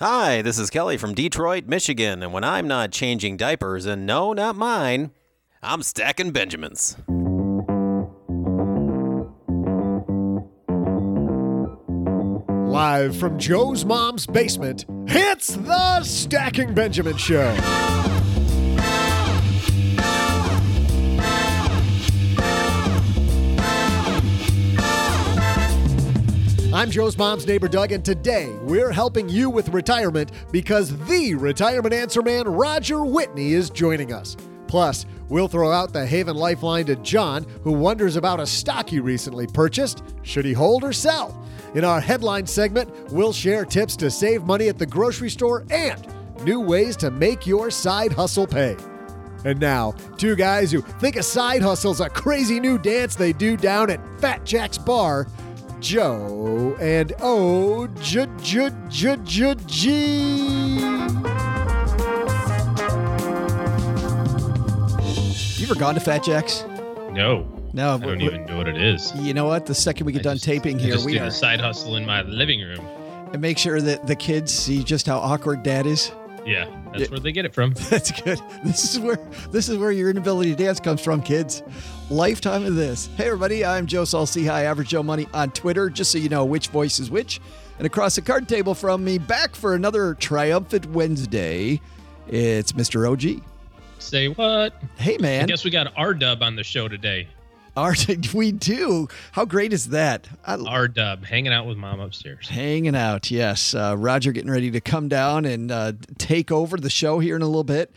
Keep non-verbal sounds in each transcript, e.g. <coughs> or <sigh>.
Hi, this is Kelly from Detroit, Michigan, and when I'm not changing diapers, and no, not mine, I'm stacking Benjamins. Live from Joe's mom's basement, it's the Stacking Benjamin Show. I'm Joe's mom's neighbor Doug, and today we're helping you with retirement because the retirement answer man, Roger Whitney, is joining us. Plus, we'll throw out the Haven Lifeline to John, who wonders about a stock he recently purchased. Should he hold or sell? In our headline segment, we'll share tips to save money at the grocery store and new ways to make your side hustle pay. And now, two guys who think a side hustle's a crazy new dance they do down at Fat Jack's Bar, Joe and O J J J J G. You ever gone to Fat Jack's? No. No, I don't even know what it is. You know what? The second we get I done just- taping I here, just we do are the side hustle in my living room. and make sure that the kids see just how awkward dad is. Yeah, that's Yeah. where they get it from. <laughs> That's good. This is where this is where your inability to dance comes from, kids. Lifetime of this. Hey everybody, I'm Joe Saul-Sehy, Average Joe Money on Twitter, just so you know which voice is which. And across the card table from me, back for another triumphant Wednesday, it's Mr. OG. Say what? Hey man. I guess we got R Dub on the show today. Art, <laughs> we do. How great is that? R Dub hanging out with mom upstairs. Hanging out, yes. Uh, Roger getting ready to come down and uh, take over the show here in a little bit.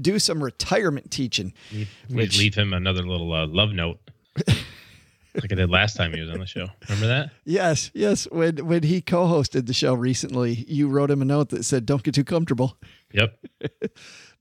Do some retirement teaching. We Which- leave him another little uh, love note, <laughs> like I did last time he was on the show. Remember that? Yes, yes. When when he co-hosted the show recently, you wrote him a note that said, "Don't get too comfortable." Yep. <laughs>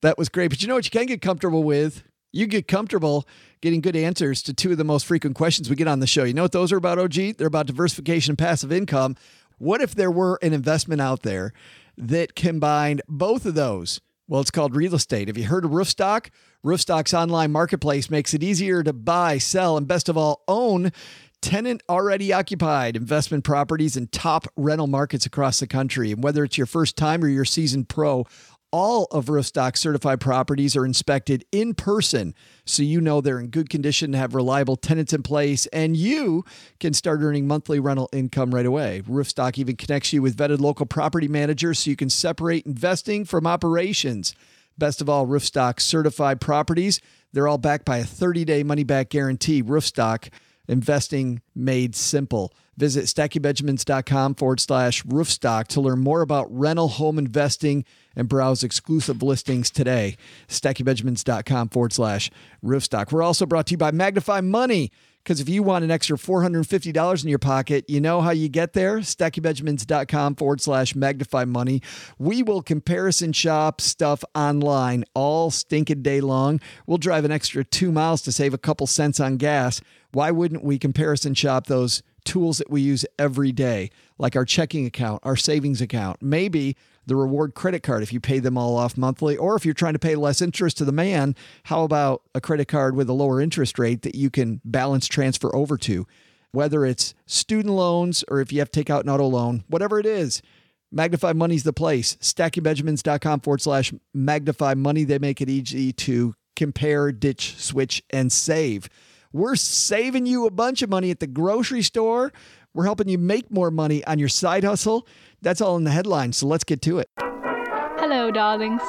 That was great. But you know what you can get comfortable with? You get comfortable getting good answers to two of the most frequent questions we get on the show. You know what those are about, OG? They're about diversification and passive income. What if there were an investment out there that combined both of those? Well, it's called real estate. Have you heard of Roofstock? Roofstock's online marketplace makes it easier to buy, sell, and best of all, own tenant already occupied investment properties in top rental markets across the country. And whether it's your first time or your seasoned pro, all of Roofstock certified properties are inspected in person so you know they're in good condition, have reliable tenants in place, and you can start earning monthly rental income right away. Roofstock even connects you with vetted local property managers so you can separate investing from operations. Best of all, Roofstock certified properties, they're all backed by a 30 day money back guarantee. Roofstock investing made simple. Visit stackingbenjamins.com forward slash roofstock to learn more about rental home investing and browse exclusive listings today. stackingbenjamins.com forward slash roofstock. We're also brought to you by Magnify Money. Because if you want an extra $450 in your pocket, you know how you get there? StackingBenjamins.com forward slash magnify money. We will comparison shop stuff online all stinking day long. We'll drive an extra two miles to save a couple cents on gas. Why wouldn't we comparison shop those tools that we use every day, like our checking account, our savings account, maybe the reward credit card if you pay them all off monthly, or if you're trying to pay less interest to the man, how about a credit card with a lower interest rate that you can balance transfer over to? Whether it's student loans or if you have to take out an auto loan, whatever it is, Magnify Money's the place. StackingBenjamins.com forward slash magnify money. They make it easy to compare, ditch, switch, and save. We're saving you a bunch of money at the grocery store. We're helping you make more money on your side hustle. That's all in the headline, so let's get to it. Hello, darlings.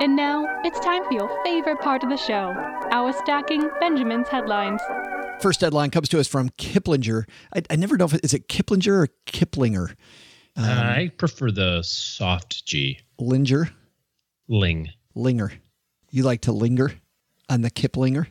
And now it's time for your favorite part of the show our Stacking Benjamin's headlines. First headline comes to us from Kiplinger. I, I never know if it, is it Kiplinger or Kiplinger. Um, I prefer the soft G. Linger. Ling. Linger. You like to linger on the Kiplinger?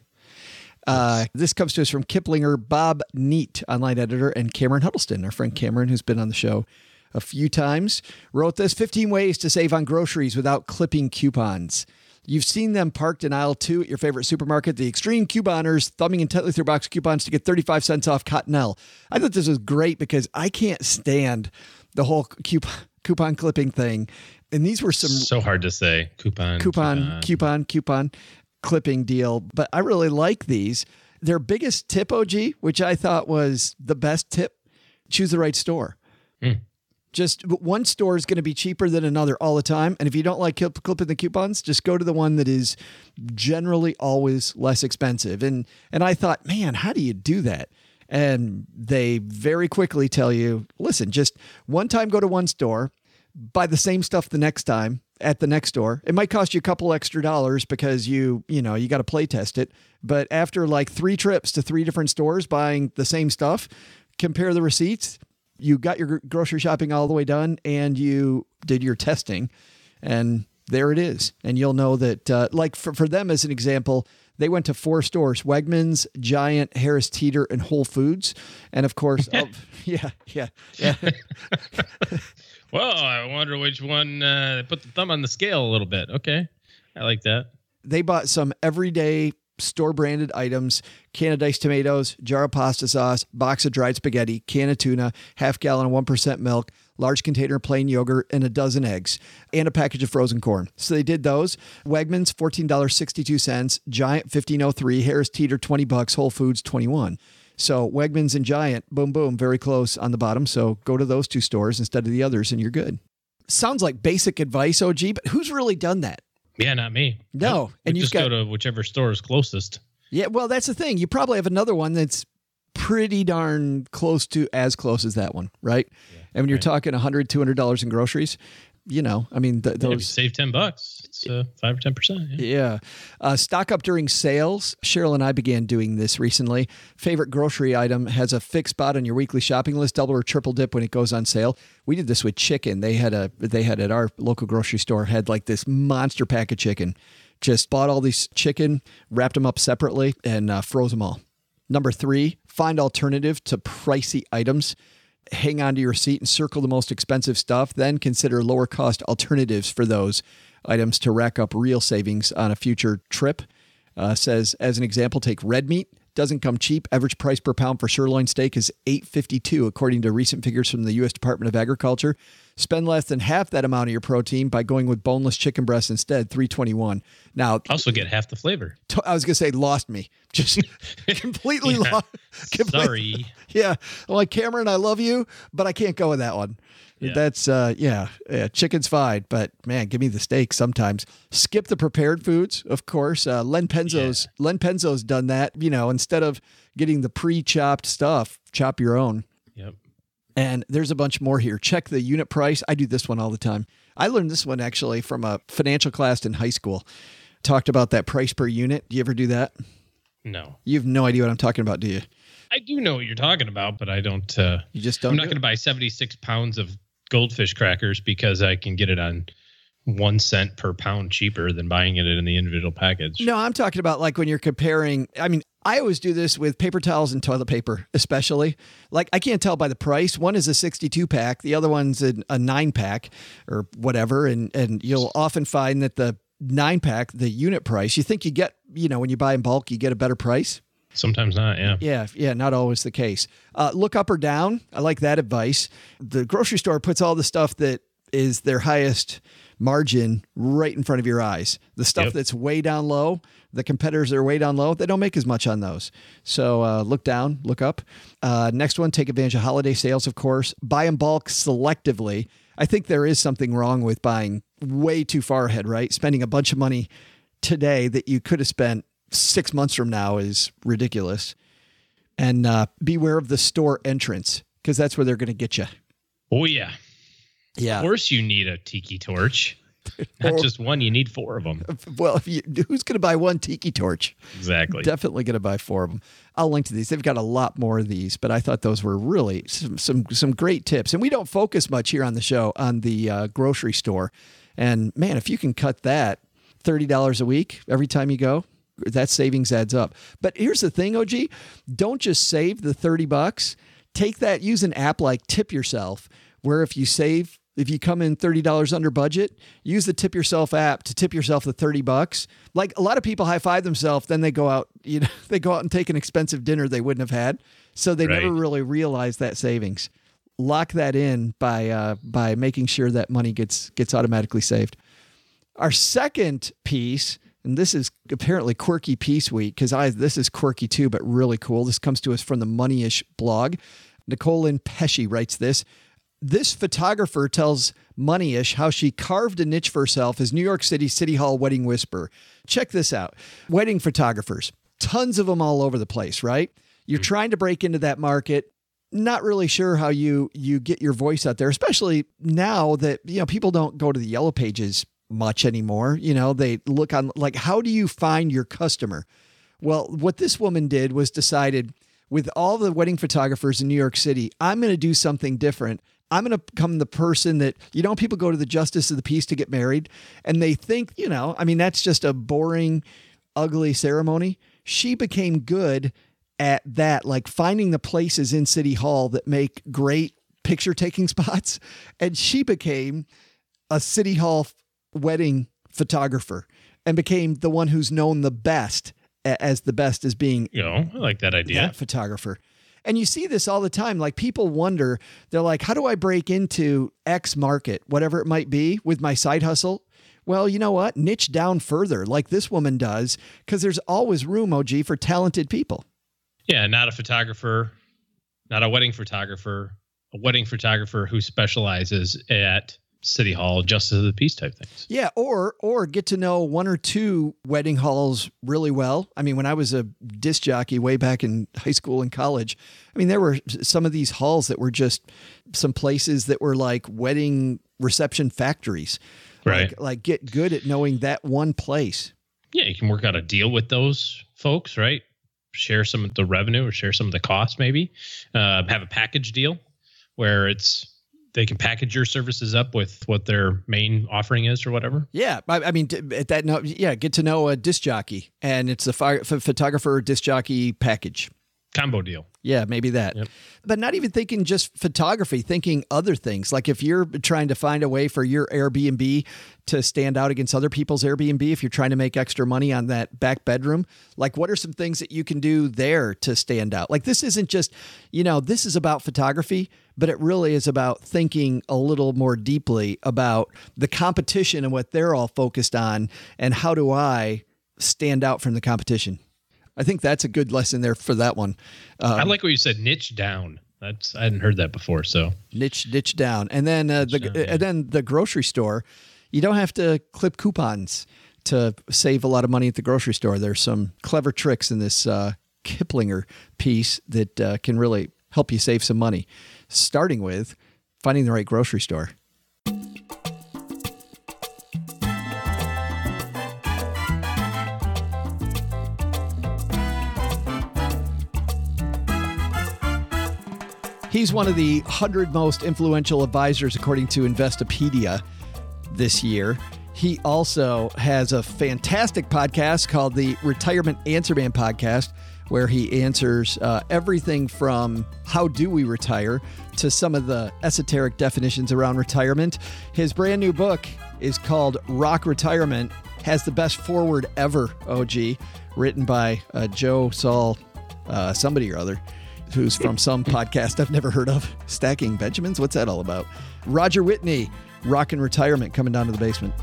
Uh, this comes to us from Kiplinger, Bob Niedt, online editor, and Cameron Huddleston, our friend Cameron, who's been on the show a few times, wrote this 15 ways to save on groceries without clipping coupons. You've seen them parked in aisle two at your favorite supermarket, the extreme couponers thumbing intently through box coupons to get 35 cents off Cottonelle. I thought this was great because I can't stand the whole coupon, coupon clipping thing. And these were some so hard to say coupon, coupon, coupon, coupon, coupon clipping deal. But I really like these. Their biggest tip, OG, which I thought was the best tip choose the right store. Mm. Just one store is going to be cheaper than another all the time. And if you don't like clipping the coupons, just go to the one that is generally always less expensive. And and I thought, man, how do you do that? And they very quickly tell you, listen, just one time go to one store, buy the same stuff the next time at the next door. It might cost you a couple extra dollars because you, you know, you got to play test it. But after like three trips to three different stores buying the same stuff, compare the receipts. You got your grocery shopping all the way done and you did your testing. And there it is. And you'll know that, uh, like for, for them as an example, they went to four stores Wegmans, Giant, Harris Teeter, and Whole Foods. And of course, <laughs> oh, yeah, yeah, yeah. <laughs> well, I wonder which one uh, put the thumb on the scale a little bit. Okay. I like that. They bought some everyday store branded items can of diced tomatoes, jar of pasta sauce, box of dried spaghetti, can of tuna, half gallon of 1% milk, large container of plain yogurt, and a dozen eggs, and a package of frozen corn. So they did those. Wegmans, $14.62. Giant, 1503 Harris Teeter, 20 bucks. Whole Foods, 21 so Wegmans and Giant, boom, boom, very close on the bottom. So go to those two stores instead of the others, and you're good. Sounds like basic advice, OG, but who's really done that? Yeah, not me. No, and you just got, go to whichever store is closest. Yeah, well, that's the thing. You probably have another one that's pretty darn close to as close as that one, right? Yeah, and when you're right. talking 100 $200 in groceries, you know, I mean, th- those save 10 bucks. It's uh, five or 10%. Yeah. yeah. Uh, stock up during sales. Cheryl and I began doing this recently. Favorite grocery item has a fixed spot on your weekly shopping list, double or triple dip when it goes on sale. We did this with chicken. They had a, they had at our local grocery store had like this monster pack of chicken. Just bought all these chicken, wrapped them up separately, and uh, froze them all. Number three, find alternative to pricey items hang on to your seat and circle the most expensive stuff, then consider lower cost alternatives for those items to rack up real savings on a future trip. Uh, says, as an example, take red meat. Doesn't come cheap. Average price per pound for sirloin steak is 8.52 according to recent figures from the US Department of Agriculture. Spend less than half that amount of your protein by going with boneless chicken breast instead, 321. Now, also get half the flavor. I was going to say lost me. <laughs> Just <laughs> completely yeah. lost. Sorry. <laughs> Yeah. I'm like Cameron, I love you, but I can't go with that one. Yeah. That's uh yeah, yeah, chicken's fine, but man, give me the steak sometimes. Skip the prepared foods, of course. Uh, Len Penzo's. Len Penzo's done that. You know, instead of getting the pre-chopped stuff, chop your own. And there's a bunch more here. Check the unit price. I do this one all the time. I learned this one actually from a financial class in high school. Talked about that price per unit. Do you ever do that? No. You have no idea what I'm talking about, do you? I do know what you're talking about, but I don't. Uh, you just don't. I'm not going to buy 76 pounds of goldfish crackers because I can get it on one cent per pound cheaper than buying it in the individual package. No, I'm talking about like when you're comparing. I mean, I always do this with paper towels and toilet paper, especially. Like, I can't tell by the price. One is a 62 pack, the other one's a, a nine pack or whatever. And, and you'll often find that the nine pack, the unit price, you think you get, you know, when you buy in bulk, you get a better price. Sometimes not, yeah. Yeah, yeah, not always the case. Uh, look up or down. I like that advice. The grocery store puts all the stuff that is their highest margin right in front of your eyes. The stuff Yep. that's way down low, the competitors that are way down low, they don't make as much on those. So uh, look down, look up. Uh, next one, take advantage of holiday sales, of course. Buy in bulk selectively. I think there is something wrong with buying way too far ahead, right? Spending a bunch of money today that you could have spent six months from now is ridiculous. And uh, beware of the store entrance because that's where they're going to get you. Oh, yeah. Yeah. Of course, you need a tiki torch. <laughs> Not just one, you need four of them. Well, if you, who's going to buy one tiki torch? Exactly. Definitely going to buy four of them. I'll link to these. They've got a lot more of these, but I thought those were really some some, some great tips. And we don't focus much here on the show on the uh, grocery store. And man, if you can cut that thirty dollars a week every time you go, that savings adds up. But here's the thing, OG, don't just save the thirty bucks. Take that. Use an app like Tip Yourself, where if you save if you come in $30 under budget, use the tip yourself app to tip yourself the 30 bucks. Like a lot of people high five themselves, then they go out, you know, <laughs> they go out and take an expensive dinner they wouldn't have had. So they never really realize that savings. Lock that in by uh, by making sure that money gets gets automatically saved. Our second piece, and this is apparently quirky piece week because I this is quirky too, but really cool. This comes to us from the Moneyish blog. Nicole Lynn Pesci writes this. This photographer tells Moneyish how she carved a niche for herself as New York City City Hall wedding whisperer. Check this out. Wedding photographers, tons of them all over the place, right? You're mm-hmm. trying to break into that market not really sure how you you get your voice out there especially now that you know people don't go to the yellow pages much anymore you know they look on like how do you find your customer well what this woman did was decided with all the wedding photographers in New York City I'm going to do something different I'm going to become the person that you know people go to the justice of the peace to get married and they think you know I mean that's just a boring ugly ceremony she became good at that, like finding the places in City Hall that make great picture taking <laughs> spots. And she became a City Hall wedding photographer and became the one who's known the best as the best as being You know, I like that idea. that photographer. And you see this all the time. Like people wonder, they're like, how do I break into X market, whatever it might be, with my side hustle? Well, you know what? Niche down further, like this woman does, because there's always room, OG, for talented people. Yeah, not a photographer, not a wedding photographer, a wedding photographer who specializes at City Hall, Justice of the Peace type things. Yeah, or or get to know one or two wedding halls really well. I mean, when I was a disc jockey way back in high school and college, I mean, there were some of these halls that were just some places that were like wedding reception factories. Right. Like, like get good at knowing that one place. Yeah, you can work out a deal with those folks, right? Share some of the revenue or share some of the costs, maybe. Uh, have a package deal where it's they can package your services up with what their main offering is or whatever. Yeah, I, I mean, at that note, yeah, get to know a disc jockey, and it's a phi- ph- photographer disc jockey package. Combo deal. Yeah, maybe that. Yep. But not even thinking just photography, thinking other things. Like if you're trying to find a way for your Airbnb to stand out against other people's Airbnb, if you're trying to make extra money on that back bedroom, like what are some things that you can do there to stand out? Like this isn't just, you know, this is about photography, but it really is about thinking a little more deeply about the competition and what they're all focused on and how do I stand out from the competition. I think that's a good lesson there for that one. Uh, I like what you said, niche down. That's I hadn't heard that before. So niche niche down and then uh, the down, yeah. and then the grocery store you don't have to clip coupons to save a lot of money at the grocery store there's some clever tricks in this uh, kiplinger piece that uh, can really help you save some money starting with finding the right grocery store He's one of the 100 most influential advisors, according to Investopedia. this year. He also has a fantastic podcast called the Retirement Answer Man Podcast, where he answers uh, everything from how do we retire to some of the esoteric definitions around retirement. His brand new book is called Rock Retirement, has the best forward ever, OG, written by uh, Joe Saul, uh, somebody or other who's from some <laughs> podcast I've never heard of. Stacking Benjamins? What's that all about? Roger Whitney, Rock and Retirement, coming down to the basement.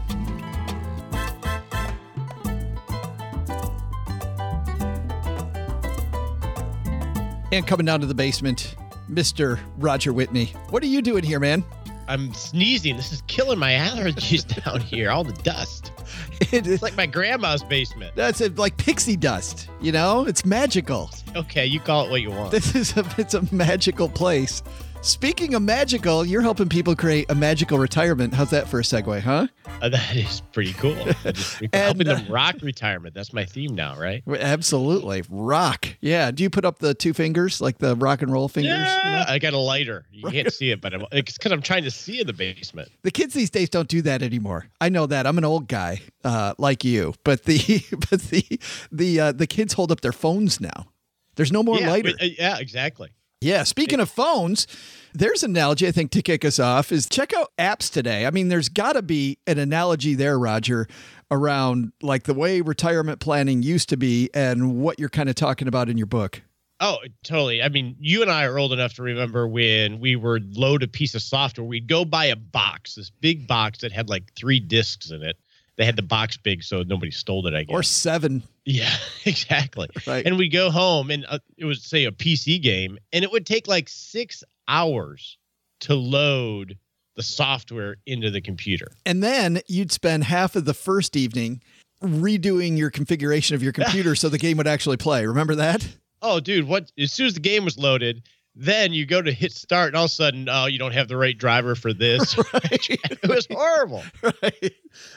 And coming down to the basement, Mr. Roger Whitney. What are you doing here, man? I'm sneezing. This is killing my allergies <laughs> down here. All the dust. It is It's like my grandma's basement. that's it, like pixie dust. You know, it's magical. Okay, you call it what you want. This is a it's a magical place. Speaking of magical, you're helping people create a magical retirement. How's that for a segue, huh? Uh, that is pretty cool. <laughs> Just And, helping them rock retirement. That's my theme now, right? Absolutely. Rock. Yeah. Do you put up the two fingers, like the rock and roll fingers? you know? Yeah, I got a lighter. You can't see it, but I'm, it's because I'm trying to see in the basement. The kids these days don't do that anymore. I know that. I'm an old guy, uh, like you. But the <laughs> but the the uh, the kids hold up their phones now. There's no more yeah, lighter. but, uh, yeah, exactly. Yeah, speaking of phones, there's an analogy I think to kick us off is check out apps today. I mean, there's got to be an analogy there, Roger, around like the way retirement planning used to be and what you're kind of talking about in your book. Oh, totally. I mean, you and I are old enough to remember when we were load a piece of software. We'd go buy a box, this big box that had like three discs in it. They had the box big so nobody stole it, I guess. Or seven, Yeah, <laughs> exactly. right? And we go home and uh, it was say a PC game and it would take like 6 hours to load the software into the computer. And then you'd spend half of the first evening redoing your configuration of your <laughs> computer so the game would actually play. Remember that? Oh, dude, what as soon as the game was loaded, then you go to hit start and all of a sudden, oh, you don't have the right driver for this. <laughs> <laughs> it was horrible. <laughs> right.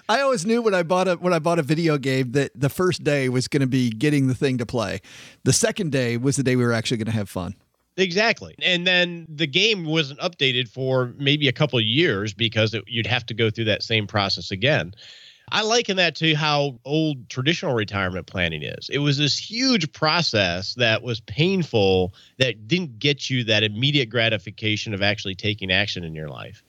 I always knew when I bought a when I bought a video game that the first day was going to be getting the thing to play. The second day was the day we were actually going to have fun. Exactly. And then the game wasn't updated for maybe a couple of years because it, you'd have to go through that same process again. I liken that to how old traditional retirement planning is. It was this huge process that was painful that didn't get you that immediate gratification of actually taking action in your life.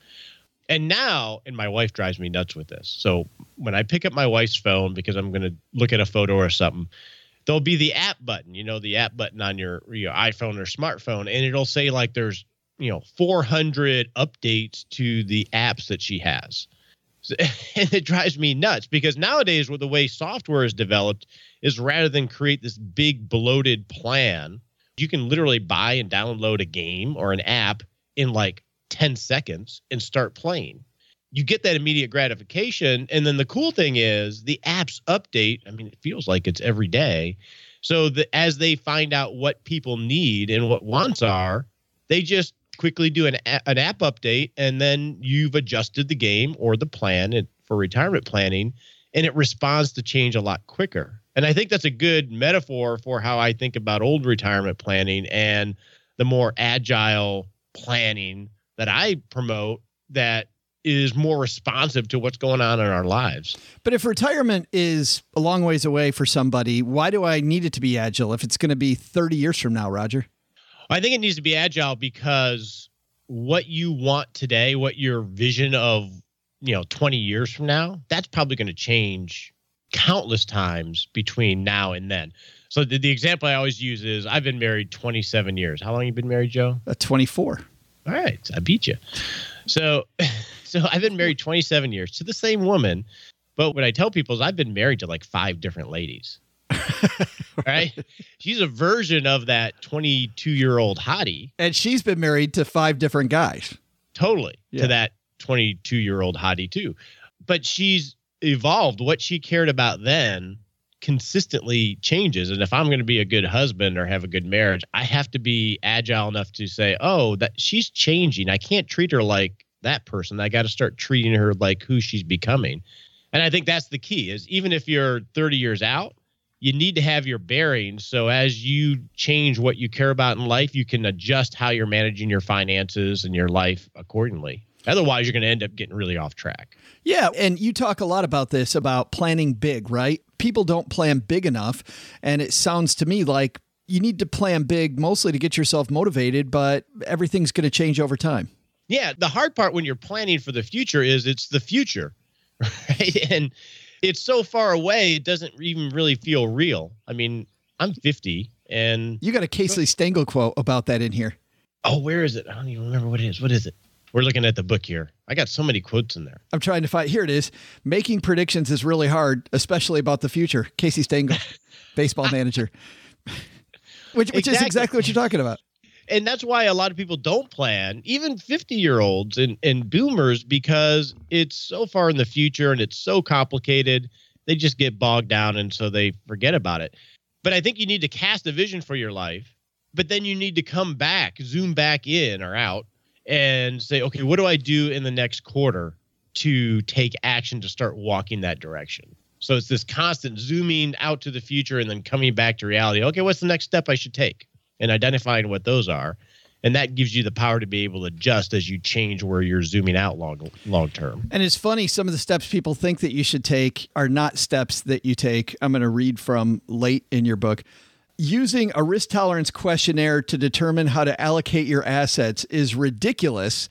And now, and my wife drives me nuts with this. So when I pick up my wife's phone because I'm going to look at a photo or something, there'll be the app button, you know, the app button on your, your iPhone or smartphone, and it'll say like there's, you know, 400 updates to the apps that she has. <laughs> And it drives me nuts because nowadays, with the way software is developed, is rather than create this big bloated plan, you can literally buy and download a game or an app in like 10 seconds and start playing. You get that immediate gratification. And then the cool thing is the apps update. I mean, it feels like it's every day. So that as they find out what people need and what wants are, they just quickly do an, an app update and then you've adjusted the game or the plan for retirement planning and it responds to change a lot quicker. And I think that's a good metaphor for how I think about old retirement planning and the more agile planning that I promote that is more responsive to what's going on in our lives. But if retirement is a long ways away for somebody, why do I need it to be agile if it's going to be 30 years from now, Roger? I think it needs to be agile because what you want today, what your vision of, you know, 20 years from now, that's probably going to change countless times between now and then. So the, the example I always use is I've been married 27 years. How long you been married, Joe? Uh, 24. All right, I beat you. So, <laughs> so I've been married 27 years to the same woman, but what I tell people is I've been married to like five different ladies. Right? She's a version of that 22 year old hottie, And she's been married to five different guys. totally Yeah. to that 22 year old hottie too. But she's evolved. What she cared about then consistently changes. And if I'm going to be a good husband or have a good marriage, I have to be agile enough to say, oh, that she's changing. I can't treat her like that person. I got to start treating her like who she's becoming. And I think that's the key is even if you're 30 years out, you need to have your bearings. So as you change what you care about in life, you can adjust how you're managing your finances and your life accordingly. Otherwise, you're going to end up getting really off track. Yeah, and you talk a lot about this about planning big, right? People don't plan big enough, and it sounds to me like you need to plan big mostly to get yourself motivated, but everything's going to change over time. Yeah, the hard part when you're planning for the future is it's the future, <laughs> right? And it's so far away, it doesn't even really feel real. I mean, I'm 50 and You got a Casey Stengel quote about that in here. oh, where is it? I don't even remember what it is. What is it? We're looking at the book here. I got so many quotes in there. I'm trying to find. Here it is. Making predictions is really hard, especially about the future. Casey Stengel, <laughs> baseball manager. which which is Exactly. exactly what you're talking about. And that's why a lot of people don't plan, even 50 year olds and, and boomers, because it's so far in the future and it's so complicated. They just get bogged down and so they forget about it. But I think you need to cast a vision for your life, but then you need to come back, zoom back in or out, and say, okay, what do I do in the next quarter to take action to start walking that direction? So it's this constant zooming out to the future and then coming back to reality. Okay, what's the next step I should take? And identifying what those are and that gives you the power to be able to adjust as you change where you're zooming out long long term And it's funny, some of the steps people think that you should take are not steps that you take. I'm going to read from late in your book. Using a risk tolerance questionnaire to determine how to allocate your assets is ridiculous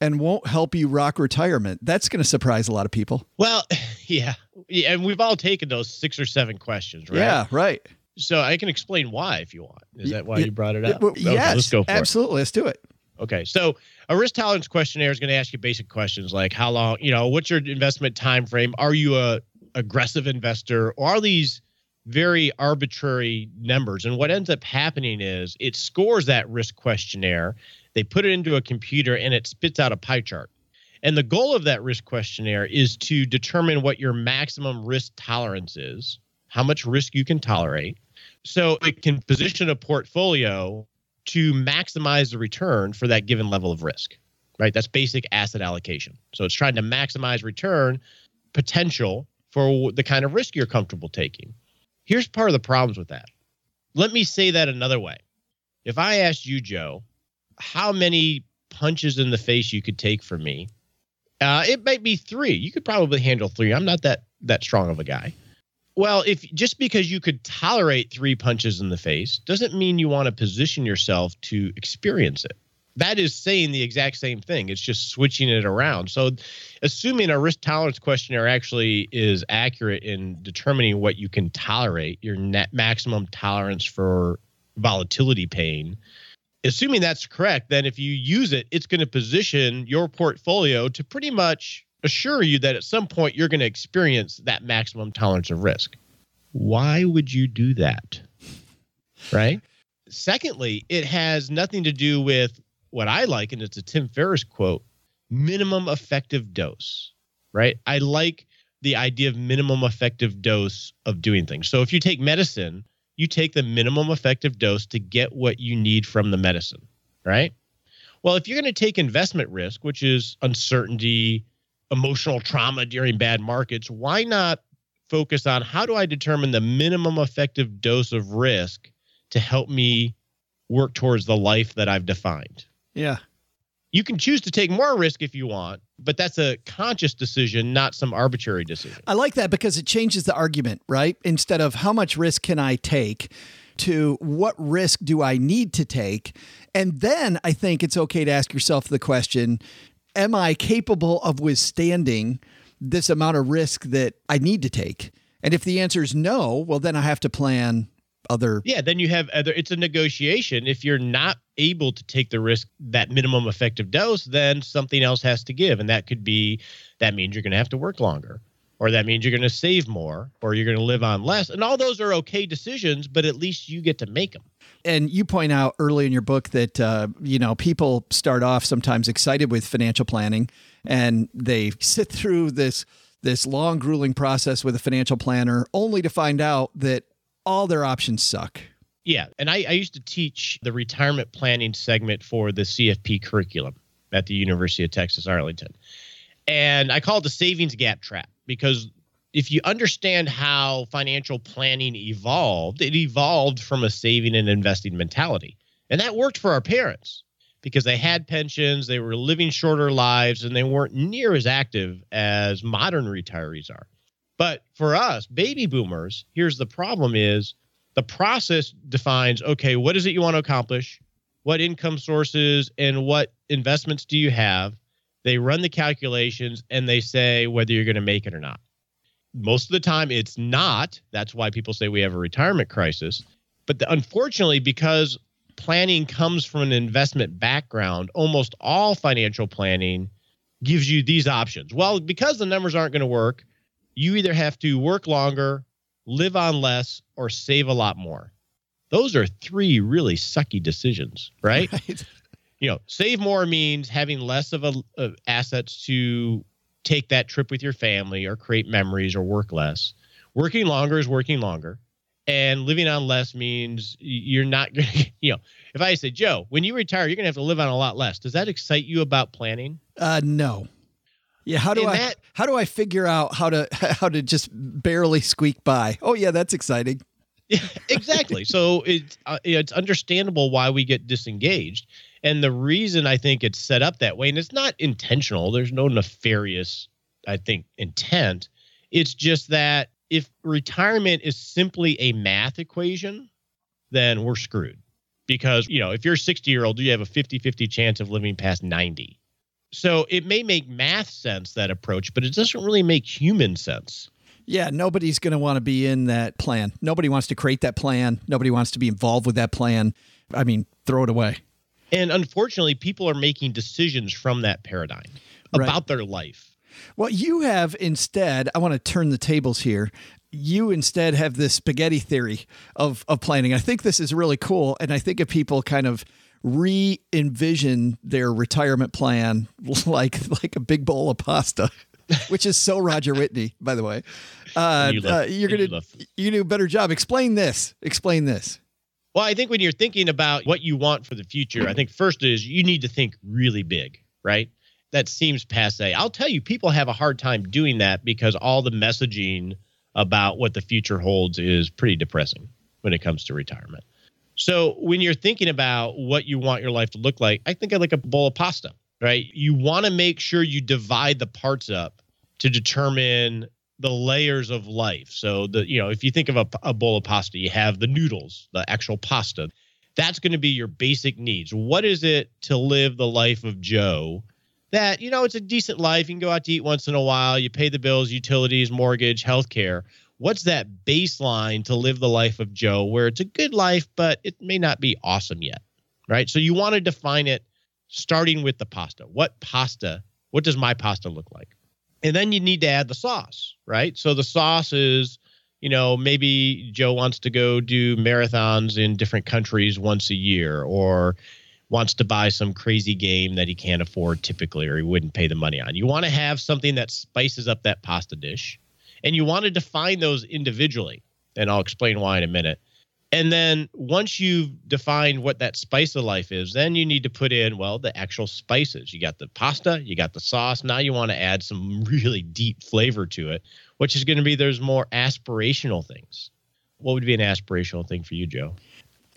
and won't help you rock retirement. That's going to surprise a lot of people. well <laughs> yeah yeah and we've all taken those six or seven questions right Yeah, right. So i can explain why if you want is that why you brought it up Well, Okay, yes, let's go for it absolutely. Let's do it. Okay, so a risk tolerance questionnaire is going to ask you basic questions like how long, you know, what's your investment time frame? Are you a aggressive investor, or are these very arbitrary numbers? And what ends up happening is it scores that risk questionnaire, they put it into a computer, and it spits out a pie chart. And the goal of that risk questionnaire is to determine what your maximum risk tolerance is, how much risk you can tolerate. So it can position a portfolio to maximize the return for that given level of risk, right? That's basic asset allocation. So it's trying to maximize return potential for the kind of risk you're comfortable taking. Here's part of the problems with that. Let me say that another way. If I asked you, Joe, how many punches in the face you could take from me, uh, it might be three. You could probably handle three. I'm not that that strong of a guy. Well, if just because you could tolerate three punches in the face doesn't mean you want to position yourself to experience it. That is saying the exact same thing. It's just switching it around. So, assuming a risk tolerance questionnaire actually is accurate in determining what you can tolerate, your net maximum tolerance for volatility pain, assuming that's correct, then if you use it, it's going to position your portfolio to pretty much assure you that at some point you're going to experience that maximum tolerance of risk. Why would you do that? Right? Secondly, it has nothing to do with what I like, and it's a Tim Ferriss quote minimum effective dose, right? I like the idea of minimum effective dose of doing things. So if you take medicine, you take the minimum effective dose to get what you need from the medicine, right? Well, if you're going to take investment risk, which is uncertainty, emotional trauma during bad markets, why not focus on how do I determine the minimum effective dose of risk to help me work towards the life that I've defined? Yeah. You can choose to take more risk if you want, but that's a conscious decision, not some arbitrary decision. I like that because it changes the argument, right? Instead of how much risk can I take to what risk do I need to take? And then I think it's okay to ask yourself the question Am I capable of withstanding this amount of risk that I need to take? And if the answer is no, well, then I have to plan other. Yeah, then you have other it's a negotiation. If you're not able to take the risk that minimum effective dose, then something else has to give. And that could be that means you're gonna have to work longer. Or that means you're going to save more, or you're going to live on less. And all those are okay decisions, but at least you get to make them. And you point out early in your book that, uh, you know, people start off sometimes excited with financial planning and they <laughs> sit through this this long grueling process with a financial planner only to find out that all their options suck. Yeah. And I, I used to teach the retirement planning segment for the CFP curriculum at the University of Texas, Arlington. And I call it the savings gap trap because if you understand how financial planning evolved, it evolved from a saving and investing mentality. And that worked for our parents because they had pensions, they were living shorter lives, and they weren't near as active as modern retirees are. But for us, baby boomers, here's the problem is the process defines okay, what is it you want to accomplish? What income sources and what investments do you have? They run the calculations and they say whether you're going to make it or not. Most of the time, it's not. That's why people say we have a retirement crisis. But the, unfortunately, because planning comes from an investment background, almost all financial planning gives you these options. Well, because the numbers aren't going to work, you either have to work longer, live on less, or save a lot more. Those are three really sucky decisions, right? <laughs> right. You know, save more means having less of a of assets to take that trip with your family or create memories or work less. Working longer is working longer and living on less means you're not going <laughs> to, you know, if I say, Joe, when you retire, you're going to have to live on a lot less. Does that excite you about planning? Uh, no. Yeah. How do In I, that, how do I figure out how to, <laughs> how to just barely squeak by? Oh yeah, that's exciting. Yeah, <laughs> exactly. so it's, uh, it's understandable why we get disengaged. And the reason I think it's set up that way, and it's not intentional, there's no nefarious, I think, intent. It's just that if retirement is simply a math equation, then we're screwed. Because, you know, if you're a 60 year old, you have a 50 50 chance of living past 90. So it may make math sense, that approach, but it doesn't really make human sense. Yeah, nobody's going to want to be in that plan. Nobody wants to create that plan. Nobody wants to be involved with that plan. I mean, throw it away. And unfortunately, people are making decisions from that paradigm right. about their life. Well, you have instead, I want to turn the tables here. You instead have this spaghetti theory of, of planning. I think this is really cool. And I think if people kind of re envision their retirement plan <laughs> like like a big bowl of pasta. <laughs> which is so Roger Whitney, by the way. Uh, you uh, you're gonna you do a better job. Explain this. Explain this. Well, I think when you're thinking about what you want for the future, I think first is you need to think really big, right? that seems passe. I'll tell you, people have a hard time doing that because all the messaging about what the future holds is pretty depressing when it comes to retirement. So when you're thinking about what you want your life to look like, I think of like a bowl of pasta, right? You want to make sure you divide the parts up to determine the layers of life. So the you know, if you think of a, a bowl of pasta, you have the noodles, the actual pasta. That's going to be your basic needs. What is it to live the life of Joe? that you know it's a decent life. You can go out to eat once in a while. You pay the bills, utilities, mortgage, healthcare. What's that baseline to live the life of Joe where it's a good life, but it may not be awesome yet, right? So you want to define it starting with the pasta. What pasta? What does my pasta look like? And then you need to add the sauce, right? So the sauce is, you know, maybe Joe wants to go do marathons in different countries once a year, or wants to buy some crazy game that he can't afford typically or he wouldn't pay the money on. You want to have something that spices up that pasta dish and you want to define those individually. And I'll explain why in a minute. And then once you've defined what that spice of life is, then you need to put in, well, the actual spices. You got the pasta, you got the sauce. Now you want to add some really deep flavor to it, which is going to be there's more aspirational things. What would be an aspirational thing for you, Joe?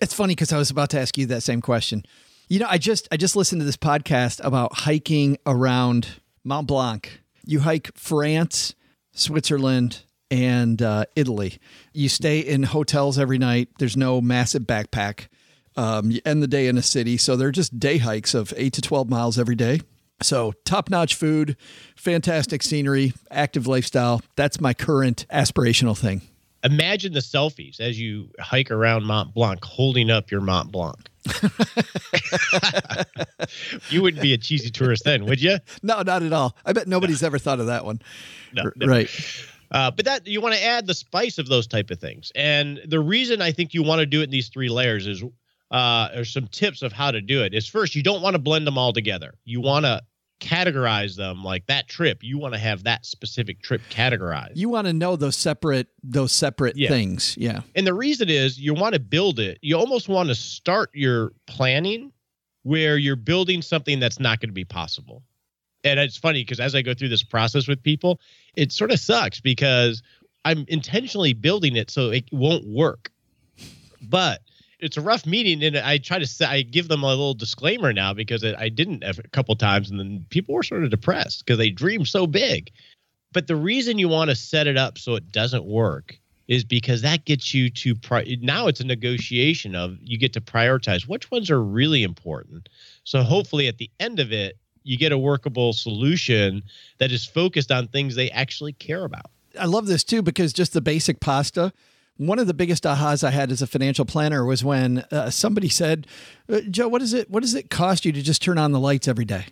It's funny because I was about to ask you that same question. You know, I just I just listened to this podcast about hiking around Mont Blanc. You hike France, Switzerland, and uh, Italy. You stay in hotels every night. There's no massive backpack. Um, you end the day in a city, so they're just day hikes of eight to twelve miles every day. So top notch food, fantastic scenery, active lifestyle. That's my current aspirational thing. Imagine the selfies as you hike around Mont Blanc, holding up your Mont Blanc. <laughs> you wouldn't be a cheesy tourist then, would you? No, not at all. I bet nobody's ever thought of that one. No, right. Uh, but that you want to add the spice of those type of things, and the reason I think you want to do it in these three layers is uh, or some tips of how to do it. Is first you don't want to blend them all together. You want to categorize them like that trip. You want to have that specific trip categorized. You want to know those separate those separate yeah. things. Yeah. And the reason is you want to build it. You almost want to start your planning where you're building something that's not going to be possible. And it's funny because as i go through this process with people it sort of sucks because i'm intentionally building it so it won't work but it's a rough meeting, and I try to say, I give them a little disclaimer now because I didn't a couple times, and then people were sort of depressed because they dream so big. But the reason you want to set it up so it doesn't work is because that gets you to pri- now it's a negotiation of you get to prioritize which ones are really important. So hopefully at the end of it, you get a workable solution that is focused on things they actually care about. I love this too because just the basic pasta. One of the biggest ahas I had as a financial planner was when uh, somebody said, uh, "Joe, what does it what does it cost you to just turn on the lights every day?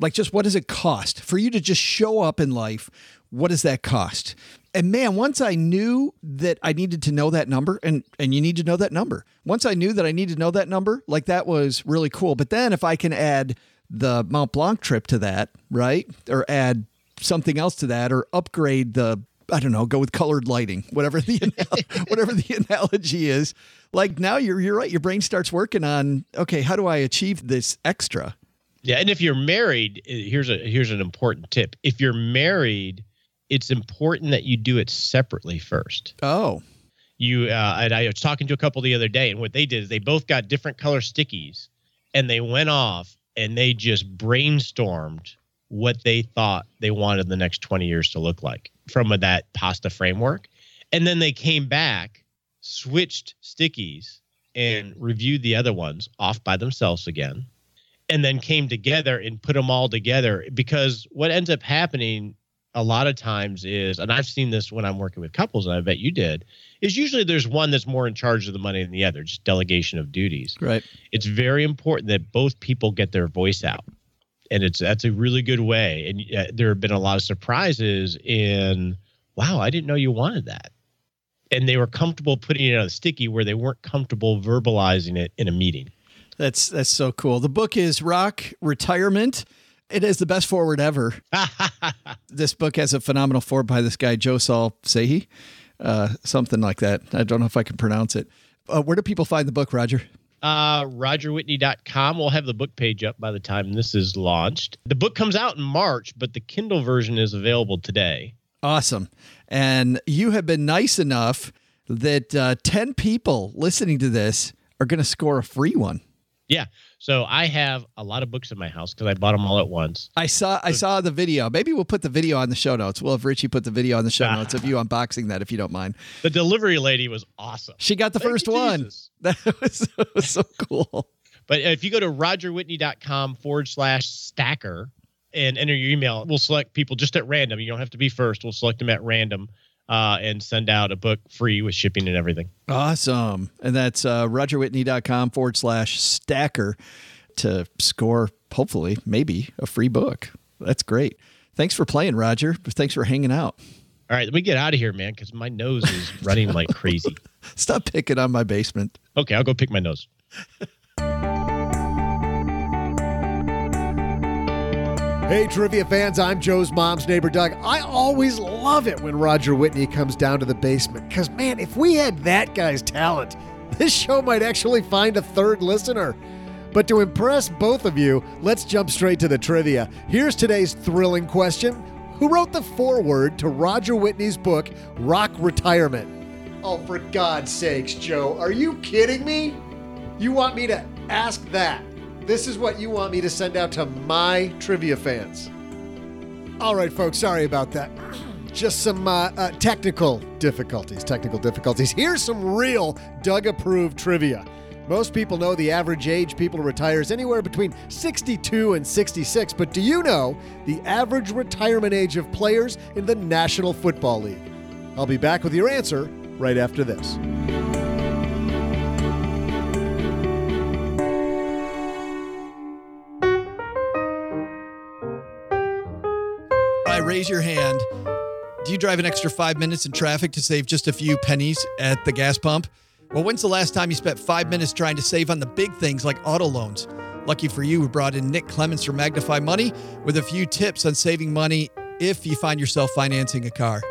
Like, just what does it cost for you to just show up in life? What does that cost?" And man, once I knew that I needed to know that number, and and you need to know that number. Once I knew that I needed to know that number, like that was really cool. But then if I can add the Mont Blanc trip to that, right, or add something else to that, or upgrade the I don't know, go with colored lighting, whatever the <laughs> whatever the analogy is. Like now you're you're right. Your brain starts working on okay, how do I achieve this extra? Yeah, and if you're married, eh, here's a here's an important tip. If you're married, it's important that you do it separately first. Oh, you uh, and I was talking to a couple the other day, and what they did is they both got different color stickies, and they went off and they just brainstormed what they thought they wanted the next 20 years to look like from that pasta framework. And then they came back, switched stickies, and reviewed the other ones off by themselves again, and then came together and put them all together. Because what ends up happening a lot of times is, and I've seen this when I'm working with couples, and I bet you did, is usually there's one that's more in charge of the money than the other, just delegation of duties. Right. It's very important that both people get their voice out and it's that's a really good way. And uh, there have been a lot of surprises in, wow, I didn't know you wanted that, and they were comfortable putting it on a sticky where they weren't comfortable verbalizing it in a meeting. That's that's so cool. The book is Rock Retirement. It is the best forward ever. <laughs> this book has a phenomenal forward by this guy Joe Saul Sehy, uh, something like that. I don't know if I can pronounce it. Uh, where do people find the book, Roger? uh, rogerwhitney.com. We'll have the book page up by the time this is launched. The book comes out in March, but the Kindle version is available today. Awesome. And you have been nice enough that uh, 10 people listening to this are going to score a free one. Yeah. So I have a lot of books in my house because I bought them all at once. I saw I saw the video. Maybe we'll put the video on the show notes. We'll have Richie put the video on the show notes of you <laughs> unboxing that if you don't mind. The delivery lady was awesome. She got the Thank first one. Jesus. <laughs> That was, that was so cool. But if you go to rogerwhitney.com forward slash stacker and enter your email, we'll select people just at random. You don't have to be first. We'll select them at random uh, and send out a book free with shipping and everything. Awesome. And that's uh, rogerwhitney.com forward slash stacker to score, hopefully, maybe a free book. That's great. Thanks for playing, Roger. Thanks for hanging out. All right, let me get out of here, man, because my nose is running like crazy. <laughs> Stop picking on my basement. Okay, I'll go pick my nose. <laughs> Hey, trivia fans, I'm Joe's mom's neighbor, Doug. I always love it when Roger Whitney comes down to the basement because, man, if we had that guy's talent, <laughs> this show might actually find a third listener. But to impress both of you, let's jump straight to the trivia. Here's today's thrilling question Who wrote the foreword to Roger Whitney's book, Rock Retirement? Oh, for God's sakes, Joe, are you kidding me? You want me to ask that? This is what you want me to send out to my trivia fans. All right, folks, sorry about that. Just some uh, uh, technical difficulties. Technical difficulties. Here's some real Doug approved trivia. Most people know the average age people retire is anywhere between 62 and 66, but do you know the average retirement age of players in the National Football League? I'll be back with your answer right after this. Raise your hand. Do you drive an extra five minutes in traffic to save just a few pennies at the gas pump? Well, when's the last time you spent five minutes trying to save on the big things like auto loans? Lucky for you, we brought in Nick Clements from Magnify Money with a few tips on saving money if you find yourself financing a car.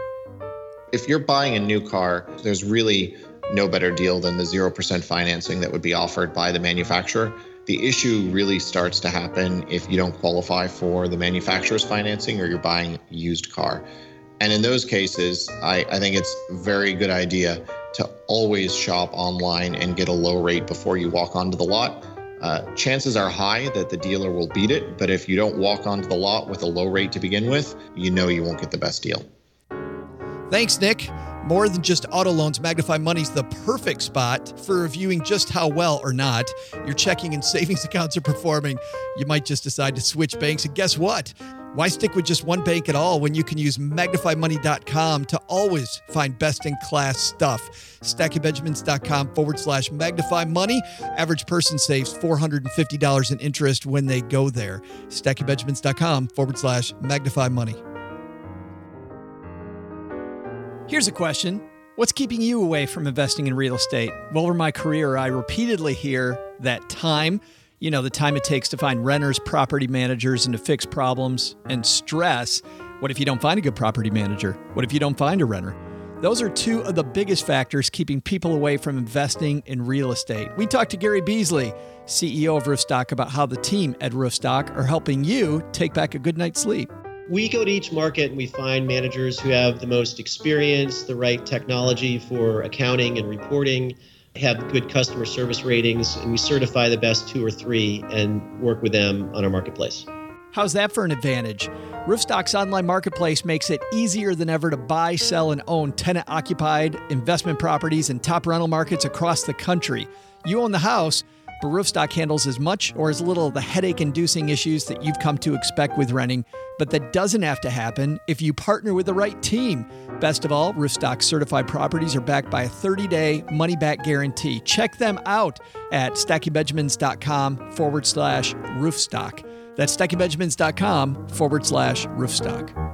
If you're buying a new car, there's really no better deal than the 0% financing that would be offered by the manufacturer. The issue really starts to happen if you don't qualify for the manufacturer's financing or you're buying a used car. And in those cases, I, I think it's a very good idea to always shop online and get a low rate before you walk onto the lot. Uh, chances are high that the dealer will beat it, but if you don't walk onto the lot with a low rate to begin with, you know you won't get the best deal. Thanks, Nick. More than just auto loans, Magnify Money's the perfect spot for reviewing just how well or not your checking and savings <laughs> accounts are performing. You might just decide to switch banks, and guess what? Why stick with just one bank at all when you can use magnifymoney.com to always find best in class stuff? StackingBenjamins.com forward slash magnify money. Average person saves $450 in interest when they go there. StackingBenjamins.com forward slash magnify money. Here's a question What's keeping you away from investing in real estate? Well, over my career, I repeatedly hear that time, you know, the time it takes to find renters, property managers, and to fix problems, and stress. What if you don't find a good property manager? What if you don't find a renter? Those are two of the biggest factors keeping people away from investing in real estate. We talked to Gary Beasley, CEO of Roofstock, about how the team at Roofstock are helping you take back a good night's sleep. We go to each market and we find managers who have the most experience, the right technology for accounting and reporting, have good customer service ratings, and we certify the best two or three and work with them on our marketplace. How's that for an advantage? Roofstock's online marketplace makes it easier than ever to buy, sell, and own tenant occupied investment properties in top rental markets across the country. You own the house, but Roofstock handles as much or as little of the headache inducing issues that you've come to expect with renting, but that doesn't have to happen if you partner with the right team. Best of all, Roofstock certified properties are backed by a 30 day money back guarantee. Check them out at stackingbenjamins.com forward slash roofstock. That's stackingbenjamins.com forward slash roofstock.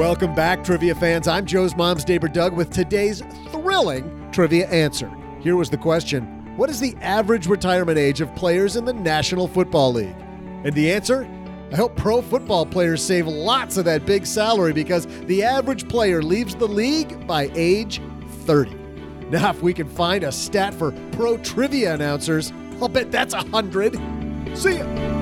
Welcome back, trivia fans. I'm Joe's mom's neighbor Doug with today's thrilling trivia answer. Here was the question What is the average retirement age of players in the National Football League? And the answer? I hope pro football players save lots of that big salary because the average player leaves the league by age 30. Now, if we can find a stat for pro trivia announcers, I'll bet that's a 100. See ya.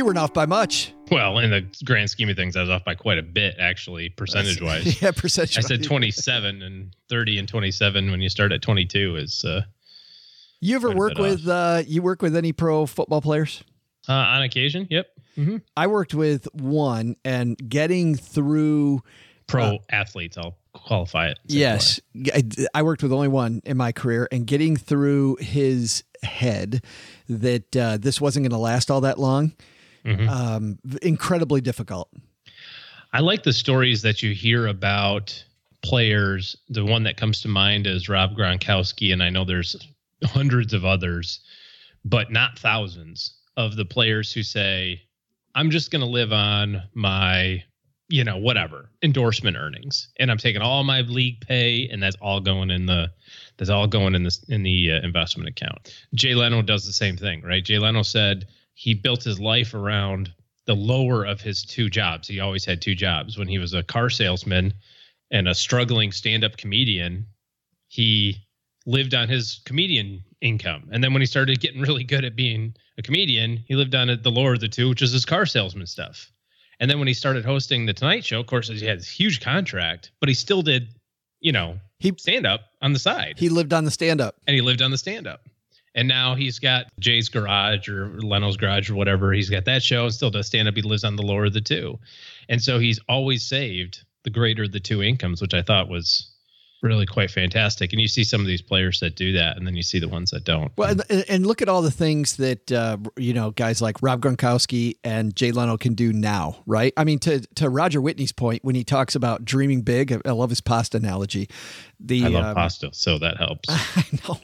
You weren't off by much. Well, in the grand scheme of things, I was off by quite a bit, actually, percentage wise. <laughs> yeah, percentage. I said 27 and 30 and 27 when you start at 22 is. Uh, you ever work with uh, you work with any pro football players? Uh, on occasion, yep. Mm-hmm. I worked with one, and getting through pro uh, athletes, I'll qualify it. Yes, I, I worked with only one in my career, and getting through his head that uh, this wasn't going to last all that long mm-hmm. um, incredibly difficult. I like the stories that you hear about players. The one that comes to mind is Rob Gronkowski, and I know there's hundreds of others, but not thousands of the players who say, I'm just going to live on my, you know, whatever endorsement earnings, and I'm taking all my league pay, and that's all going in the, that's all going in the in the uh, investment account. Jay Leno does the same thing, right? Jay Leno said, he built his life around the lower of his two jobs. He always had two jobs. When he was a car salesman and a struggling stand-up comedian, he lived on his comedian income. And then when he started getting really good at being a comedian, he lived on the lower of the two, which is his car salesman stuff. And then when he started hosting the Tonight Show, of course, he had this huge contract, but he still did, you know, he stand up on the side. He lived on the stand up. And he lived on the stand up. And now he's got Jay's Garage or Leno's Garage or whatever. He's got that show and still does stand up. He lives on the lower of the two. And so he's always saved the greater of the two incomes, which I thought was really quite fantastic. And you see some of these players that do that, and then you see the ones that don't. Well, and, and look at all the things that uh, you know guys like Rob Gronkowski and Jay Leno can do now, right? I mean, to to Roger Whitney's point when he talks about dreaming big, I, I love his pasta analogy. The I love um, pasta, so that helps. <laughs> I know.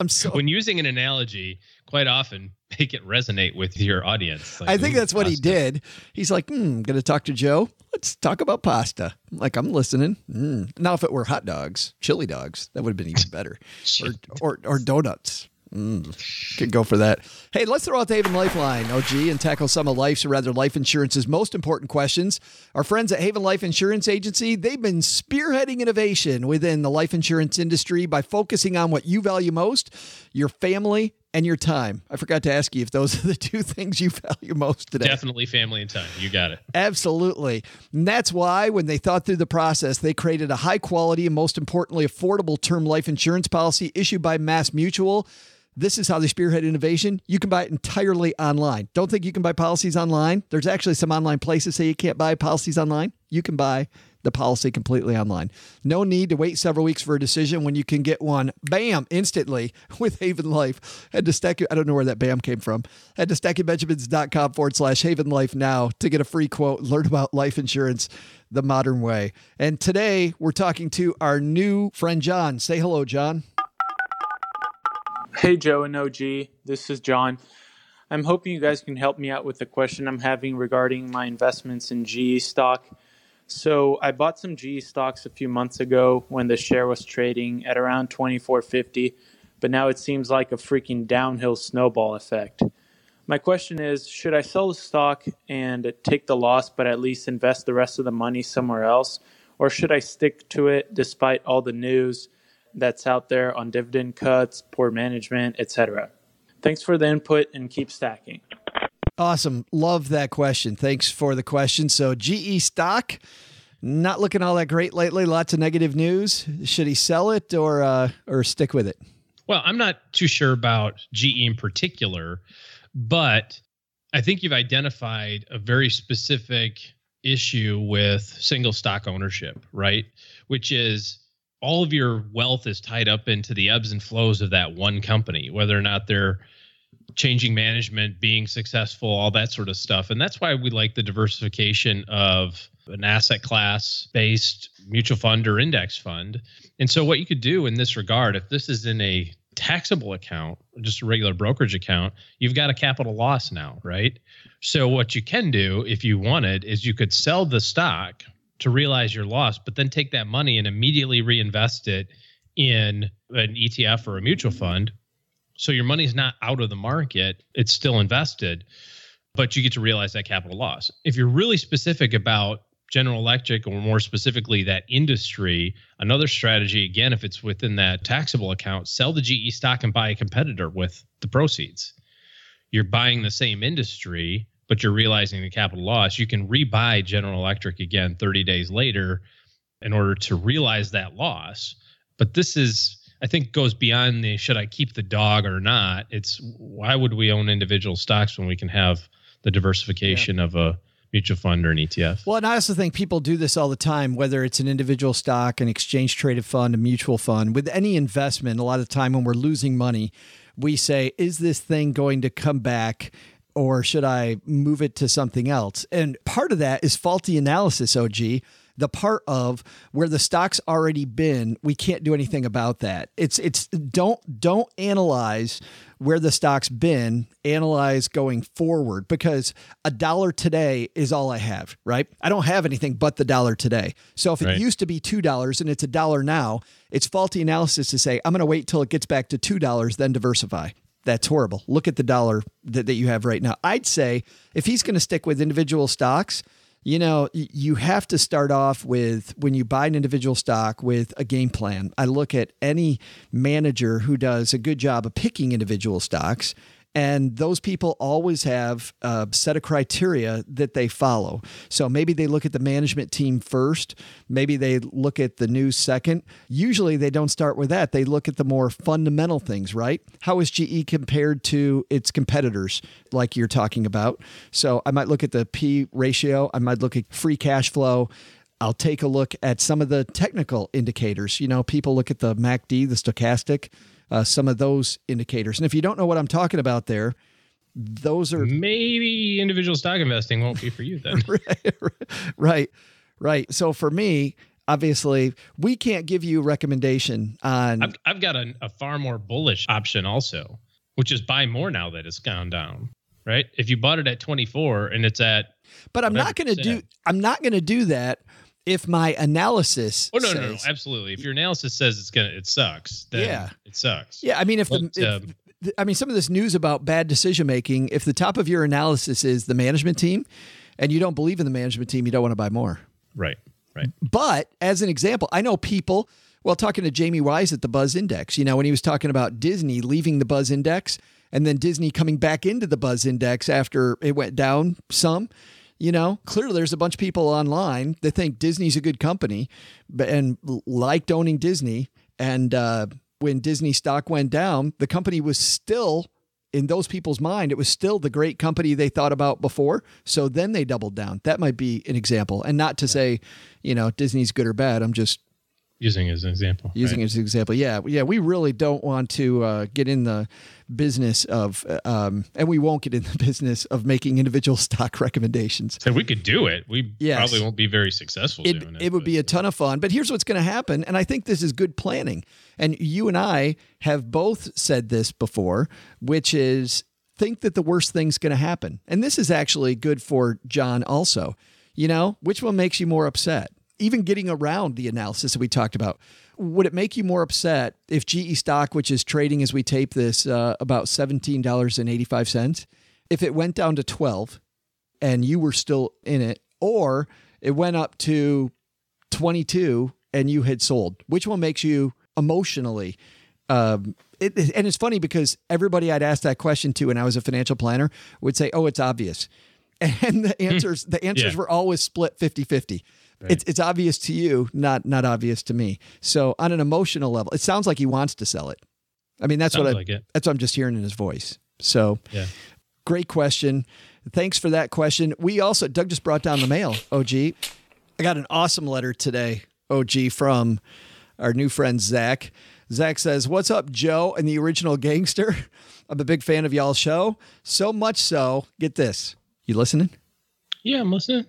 I'm so when using an analogy, quite often <laughs> make it resonate with your audience. Like, I think that's what he did. He's like, hmm, gonna talk to Joe. Let's talk about pasta. like, I'm listening. Mm. Now, if it were hot dogs, chili dogs, that would have been even better. <laughs> or, or, or donuts. Mm, could go for that. Hey, let's throw out the Haven Lifeline, OG, and tackle some of life's, or rather life insurance's most important questions. Our friends at Haven Life Insurance Agency, they've been spearheading innovation within the life insurance industry by focusing on what you value most, your family and your time. I forgot to ask you if those <laughs> are the two things you value most today. Definitely family and time. You got it. Absolutely. And that's why, when they thought through the process, they created a high quality and most importantly, affordable term life insurance policy issued by Mass Mutual. This is how they spearhead innovation. You can buy it entirely online. Don't think you can buy policies online. There's actually some online places say you can't buy policies online. You can buy the policy completely online. No need to wait several weeks for a decision when you can get one, bam, instantly <laughs> with Haven Life. Head to Stack, I don't know where that bam came from. Head to stackingbenjamins.com forward slash Haven Life now to get a free quote, learn about life insurance the modern way. And today we're talking to our new friend, John. Say hello, John. Hey, Joe and OG. This is John. I'm hoping you guys can help me out with the question I'm having regarding my investments in GE stock. So I bought some GE stocks a few months ago when the share was trading at around 24.50, but now it seems like a freaking downhill snowball effect. My question is, should I sell the stock and take the loss but at least invest the rest of the money somewhere else or should I stick to it despite all the news that's out there on dividend cuts, poor management, etc.? Thanks for the input and keep stacking. Awesome. Love that question. Thanks for the question. So, GE stock, not looking all that great lately. Lots of negative news. Should he sell it or uh, or stick with it? Well, I'm not too sure about GE in particular, but I think you've identified a very specific issue with single stock ownership, right? Which is all of your wealth is tied up into the ebbs and flows of that one company, whether or not they're changing management, being successful, all that sort of stuff. And that's why we like the diversification of an asset class based mutual fund or index fund. And so, what you could do in this regard, if this is in a taxable account, just a regular brokerage account, you've got a capital loss now, right? So, what you can do if you wanted is you could sell the stock to realize your loss, but then take that money and immediately reinvest it in an ETF or a mutual fund so your money's not out of the market, it's still invested, but you get to realize that capital loss. If you're really specific about General Electric or more specifically that industry, another strategy, again, if it's within that taxable account, sell the GE stock and buy a competitor with the proceeds. You're buying the same industry, but you're realizing the capital loss. You can rebuy General Electric again 30 days later in order to realize that loss. But this is I think goes beyond the should I keep the dog or not. It's why would we own individual stocks when we can have the diversification yeah. of a mutual fund or an ETF. Well, and I also think people do this all the time, whether it's an individual stock, an exchange traded fund, a mutual fund. With any investment, a lot of the time when we're losing money, we say, is this thing going to come back? Or should I move it to something else? And part of that is faulty analysis, OG the part of where the stock's already been, we can't do anything about that. It's it's don't don't analyze where the stock's been, analyze going forward because a dollar today is all I have, right? I don't have anything but the dollar today. So if it right. used to be $2 and it's a dollar now, it's faulty analysis to say I'm going to wait till it gets back to $2 then diversify that's horrible. Look at the dollar that, that you have right now. I'd say if he's going to stick with individual stocks, you know, you have to start off with when you buy an individual stock with a game plan. I look at any manager who does a good job of picking individual stocks and those people always have a set of criteria that they follow. So maybe they look at the management team first, maybe they look at the news second. Usually they don't start with that. They look at the more fundamental things, right? How is GE compared to its competitors, like you're talking about? So I might look at the P ratio, I might look at free cash flow. I'll take a look at some of the technical indicators. You know, people look at the MACD, the stochastic uh, some of those indicators. And if you don't know what I'm talking about there, those are maybe individual stock investing won't be for you then. <laughs> right, right, right. So for me, obviously, we can't give you a recommendation on. I've, I've got a, a far more bullish option also, which is buy more now that it's gone down. Right. If you bought it at 24 and it's at. But I'm not going to do. I'm not going to do that if my analysis oh no, says, no no absolutely. If your analysis says it's gonna it sucks then yeah. it sucks. Yeah i mean if but, the um, if, i mean some of this news about bad decision making if the top of your analysis is the management team and you don't believe in the management team you don't want to buy more. Right right. But as an example i know people Well, talking to Jamie Wise at the Buzz Index, you know, when he was talking about Disney leaving the Buzz Index and then Disney coming back into the Buzz Index after it went down some. You know, clearly there's a bunch of people online that think Disney's a good company and liked owning Disney. And uh, when Disney stock went down, the company was still in those people's mind, it was still the great company they thought about before. So then they doubled down. That might be an example. And not to say, you know, Disney's good or bad. I'm just using as an example. Using right? as an example, yeah, yeah. We really don't want to uh, get in the business of, um, and we won't get in the <laughs> business of making individual <laughs> stock recommendations. So we could do it. We yes. probably won't be very successful it, it. It would be a ton of fun. But here's what's going to happen, and I think this is good planning. And you and I have both said this before, which is think that the worst thing's going to happen. And this is actually good for John also. You know, which one makes you more upset? Even getting around the analysis that we talked about, would it make you more upset if GE stock, which is trading as we tape this uh, about $17.85, if it went down to 12 and you were still in it, or it went up to 22 and you had sold? Which one makes you emotionally? Um, it, and it's funny because everybody I'd asked that question to when I was a financial planner would say, "Oh, it's obvious," <laughs> and the answers the answers yeah. were always split 50-50. Right. It's it's obvious to you, not not obvious to me. So on an emotional level, it sounds like he wants to sell it. I mean, that's sounds what I, like it. that's what I'm just hearing in his voice. So, yeah. great question. Thanks for that question. We also Doug just brought down the mail. OG, I got an awesome letter today. OG from our new friend Zach. Zach says, "What's up, Joe and the original gangster? <laughs> I'm a big fan of y'all's show. So much so, get this. You listening? Yeah, I'm listening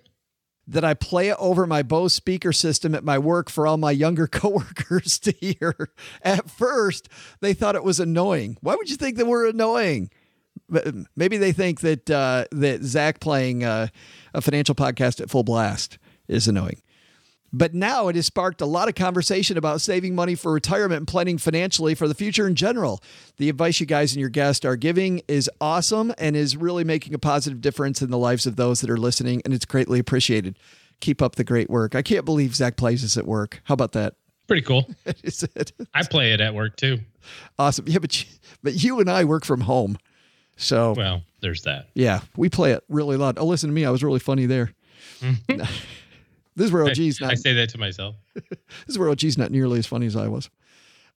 that I play it over my Bose speaker system at my work for all my younger <laughs> coworkers to hear. At first, they thought it was annoying. Why would you think that we're annoying? Maybe they think that uh, that Zach playing uh, a financial podcast at full blast is annoying. But now it has sparked a lot of conversation about saving money for retirement and planning financially for the future in general. The advice you guys and your guest are giving is awesome and is really making a positive difference in the lives of those that are listening, and it's greatly appreciated. Keep up the great work. I can't believe Zach plays this at work. How about that? Pretty cool. <laughs> is it? I play it at work too. Awesome. Yeah, but you, but you and I work from home. So well, there's that. Yeah, we play it really loud. Oh, listen to me. I was really funny there. <laughs> This is where OG's <laughs> not. I say that to myself. <laughs> this is where OG's not nearly as funny as I was.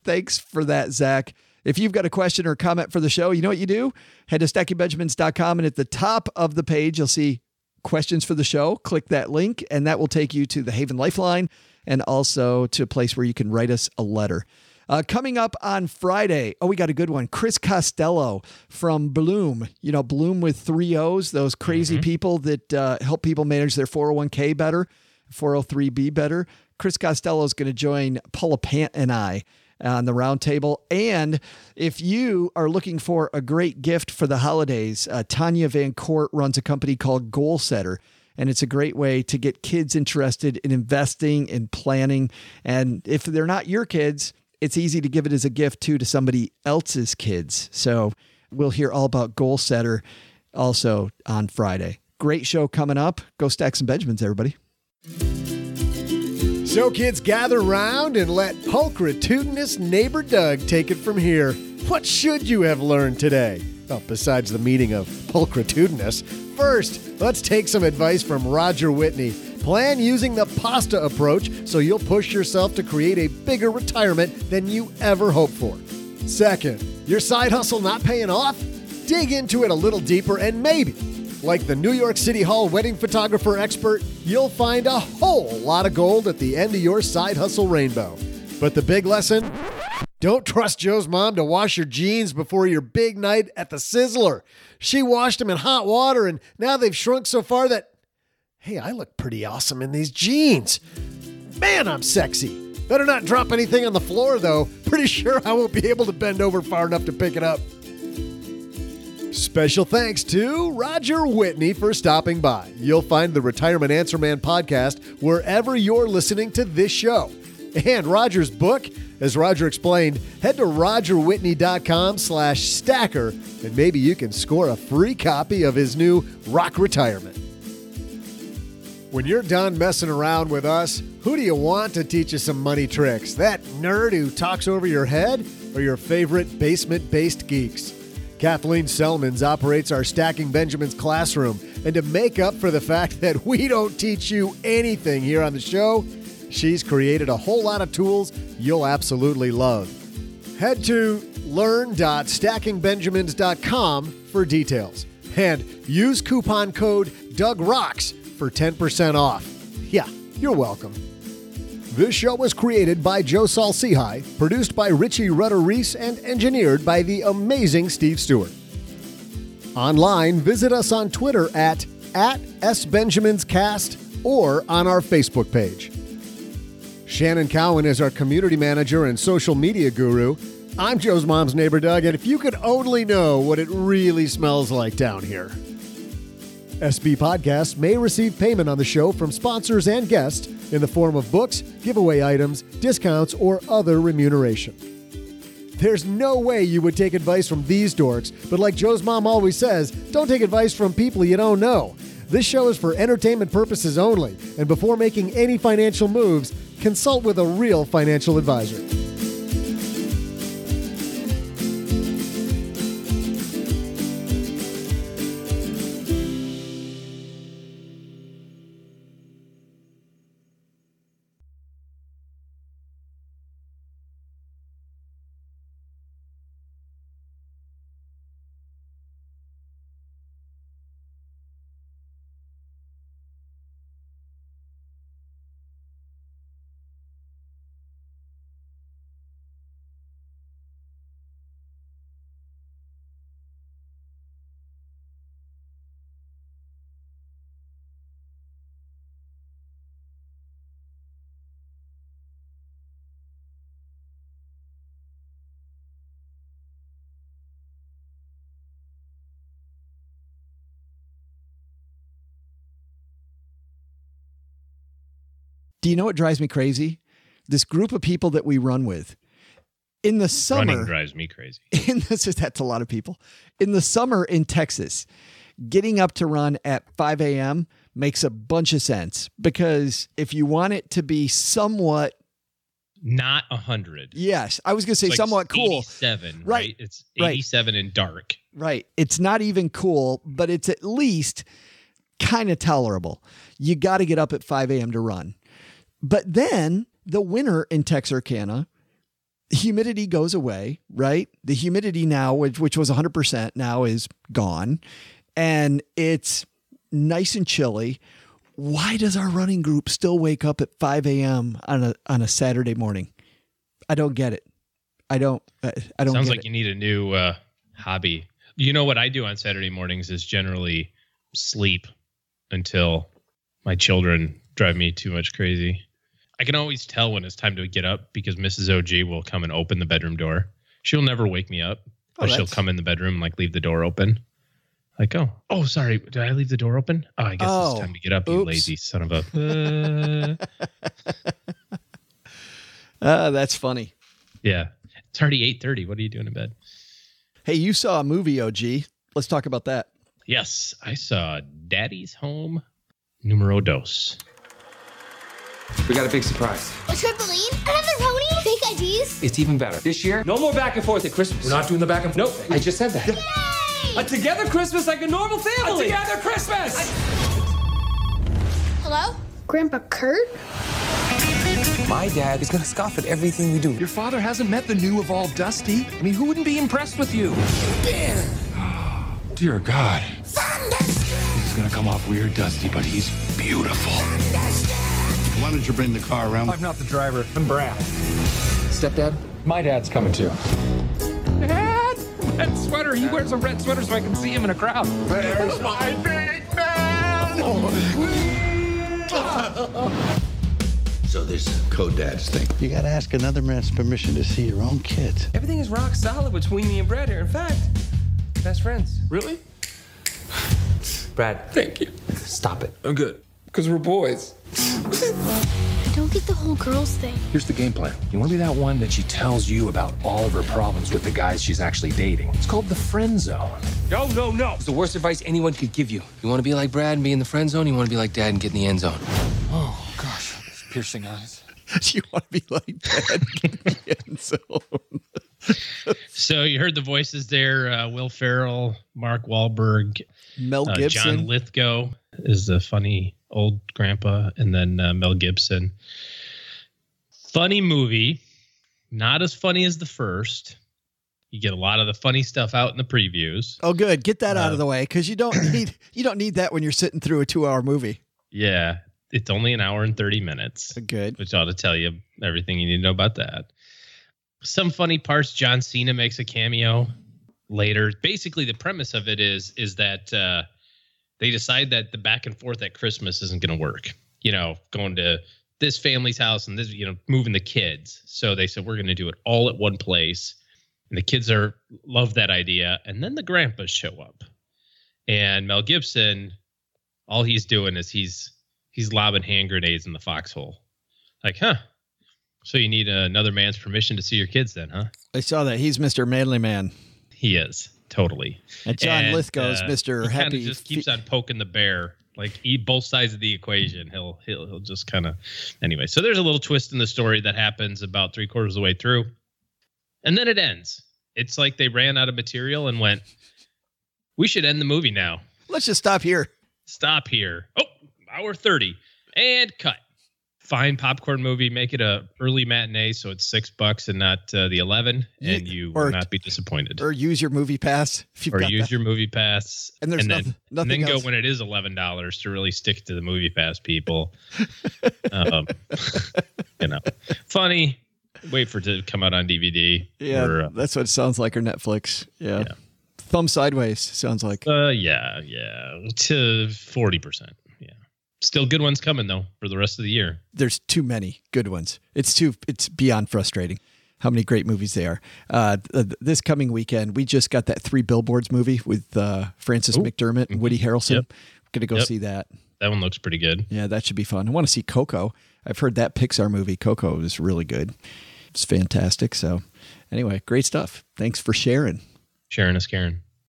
Thanks for that, Zach. If you've got a question or comment for the show, you know what you do? Head to stackingbenjamins.com and at the top of the page, you'll see questions for the show. Click that link, and that will take you to the Haven Lifeline and also to a place where you can write us a letter. Uh, coming up on Friday, oh, we got a good one. Chris Costello from Blooom. You know, Blooom with three O's, those crazy mm-hmm. people that uh, help people manage their 401k better. 403B better. Chris Costello is going to join Paula Pant and I on the roundtable. And if you are looking for a great gift for the holidays, uh, Tanya Van Court runs a company called Goalsetter. And it's a great way to get kids interested in investing and planning. And if they're not your kids, it's easy to give it as a gift too to somebody else's kids. So we'll hear all about Goalsetter also on Friday. Great show coming up. Go stack some Benjamins, everybody. So, kids, gather round and let pulchritudinous neighbor Doug take it from here. What should you have learned today? Well, besides the meaning of pulchritudinous, first, let's take some advice from Roger Whitney. Plan using the pasta approach so you'll push yourself to create a bigger retirement than you ever hoped for. Second, your side hustle not paying off? Dig into it a little deeper and maybe like the New York City Hall wedding photographer expert, you'll find a whole lot of gold at the end of your side hustle rainbow. But the big lesson? Don't trust Joe's mom to wash your jeans before your big night at the Sizzler. She washed them in hot water and now they've shrunk so far that, hey, I look pretty awesome in these jeans. Man, I'm sexy. Better not drop anything on the floor though. Pretty sure I won't be able to bend over far enough to pick it up. Special thanks to Roger Whitney for stopping by. You'll find the Retirement Answer Man podcast wherever you're listening to this show. And Roger's book, as Roger explained, head to rogerwhitney.com slash stacker and maybe you can score a free copy of his new Rock Retirement. When you're done messing around with us, who do you want to teach you some money tricks? That nerd who talks over your head or your favorite basement based geeks? Kathleen Selmans operates our Stacking Benjamins classroom. And to make up for the fact that we don't teach you anything here on the show, she's created a whole lot of tools you'll absolutely love. Head to learn.stackingbenjamins.com for details. And use coupon code DougRocks for 10% off. Yeah, you're welcome. This show was created by Joe Saul-Sehy, produced by Richie Rudder Reese, and engineered by the amazing Steve Stewart. Online, visit us on Twitter at, at SBenjaminsCast or on our Facebook page. Shannon Cowan is our community manager and social media guru. I'm Joe's mom's neighbor, Doug, and if you could only know what it really smells like down here. SB Podcasts may receive payment on the show from sponsors and guests in the form of books, giveaway items, discounts, or other remuneration. There's no way you would take advice from these dorks, but like Joe's mom always says, don't take advice from people you don't know. This show is for entertainment purposes only, and before making any financial moves, consult with a real financial advisor. Do you know what drives me crazy? This group of people that we run with. In the summer, Running drives me crazy. <laughs> in this <laughs> is that's a lot of people. In the summer in Texas, getting up to run at 5 a.m. makes a bunch of sense because if you want it to be somewhat Not a hundred. yes, I was gonna say like somewhat cool. 87, Right, right? It's right. 87 and dark. Right. It's not even cool, but it's at least kind of tolerable. You got to get up at 5 a.m. to run. But then the winter in Texarkana, humidity goes away, right? The humidity now, which, which was 100%, now is gone. And it's nice and chilly. Why does our running group still wake up at 5 a.m. on a, on a Saturday morning? I don't get it. I don't, I I don't Sounds like it. you need a new uh, hobby. You know what I do on Saturday mornings is generally sleep until my children drive me too much crazy. I can always tell when it's time to get up because Mrs. OG will come and open the bedroom door. She'll never wake me up, but she'll come in the bedroom and like leave the door open. Like, oh, oh, sorry, did I leave the door open? Oh, I guess Oh, it's time to get up, you lazy son of a. Uh, <laughs> <laughs> Uh, that's funny. yeah, it's already eight thirty. What are you doing in bed? Hey, you saw a movie, OG. Let's talk about that. Yes, I saw Daddy's Home Numero Dos. We got a big surprise. A trampoline? Another pony? Fake IDs? It's even better. This year, no more back and forth at Christmas. We're not doing the back and forth. Nope, I just said that. Yay! A together Christmas like a normal family. A together Christmas. Hello? Grandpa Kurt? My dad is gonna scoff at everything we do. Your father hasn't met the new evolved Dusty. I mean, who wouldn't be impressed with you? <gasps> Dear God. This is gonna come off weird, Dusty, but he's beautiful. Why don't you bring the car around? I'm not the driver. I'm Brad. Stepdad? My dad's coming too. Dad! Red sweater. He wears a red sweater so I can see him in a crowd. There's my big man! so this code dad's thing. You gotta ask another man's permission to see your own kids. Everything is rock solid between me and Brad here. In fact, best friends. Really? Brad. Thank you. Stop it. I'm good. Because we're boys. I don't get the whole girls thing. Here's the game plan. You want to be that one that she tells you about all of her problems with the guys she's actually dating. It's called the friend zone. No, no, no. It's the worst advice anyone could give you. You want to be like Brad and be in the friend zone. You want to be like Dad and get in the end zone. Oh, gosh. Those piercing eyes. <laughs> you want to be like that? and get in the end zone. <laughs> So you heard the voices there: uh, Will Ferrell, Mark Wahlberg, Mel uh, Gibson. John Lithgow is the funny old grandpa, and then uh, Mel Gibson. Funny movie, not as funny as the first. You get a lot of the funny stuff out in the previews. oh, good. Get that out Uh, of the way because you don't <coughs> need you don't need that when you're sitting through a two hour movie. Yeah, it's only an hour and 30 minutes. Good. Which ought to tell you everything you need to know about that. Some funny parts. John Cena makes a cameo later. Basically, the premise of it is is that uh, they decide that the back and forth at Christmas isn't going to work. You know, going to this family's house and this, you know, moving the kids. So they said we're going to do it all at one place. And the kids are love that idea. And then the grandpas show up, and Mel Gibson, all he's doing is he's he's lobbing hand grenades in the foxhole. Like, huh? So you need another man's permission to see your kids, then, huh? I saw that. He's Mr. Manly Man. He is totally. And John Lithgow's uh, Mr. He Happy just keeps on poking the bear, like eat both sides of the equation. He'll he'll he'll just kind of anyway. So there's a little twist in the story that happens about three quarters of the way through, and then it ends. It's like they ran out of material and went, "We should end the movie now. Let's just stop here. Stop here. Oh, hour thirty and cut." Fine popcorn movie. Make it a early matinee, so it's six bucks and not uh, the eleven, and you or- will not be disappointed. Or use your movie pass or use that. your movie pass And there's then, nothing- and then nothing go when it is eleven dollars to really stick to the movie pass people <laughs> um, <laughs> you know funny wait for it to come out on dvd Yeah, or, uh, that's what it sounds like. Or Netflix. Yeah. Thumb sideways sounds like. uh yeah yeah to 40% yeah still good ones coming though for the rest of the year There's too many good ones. It's too. It's beyond frustrating. How many great movies they are. Uh, th- this coming weekend, we just got that Three Billboards movie with uh, Frances McDormand and Woody Harrelson. Yep. Gonna go Yep. see that. that one looks pretty good Yeah, that should be fun. I want to see Coco. I've heard that Pixar movie, Coco, is really good. It's fantastic. So, anyway, great stuff. Thanks for sharing. sharon is karen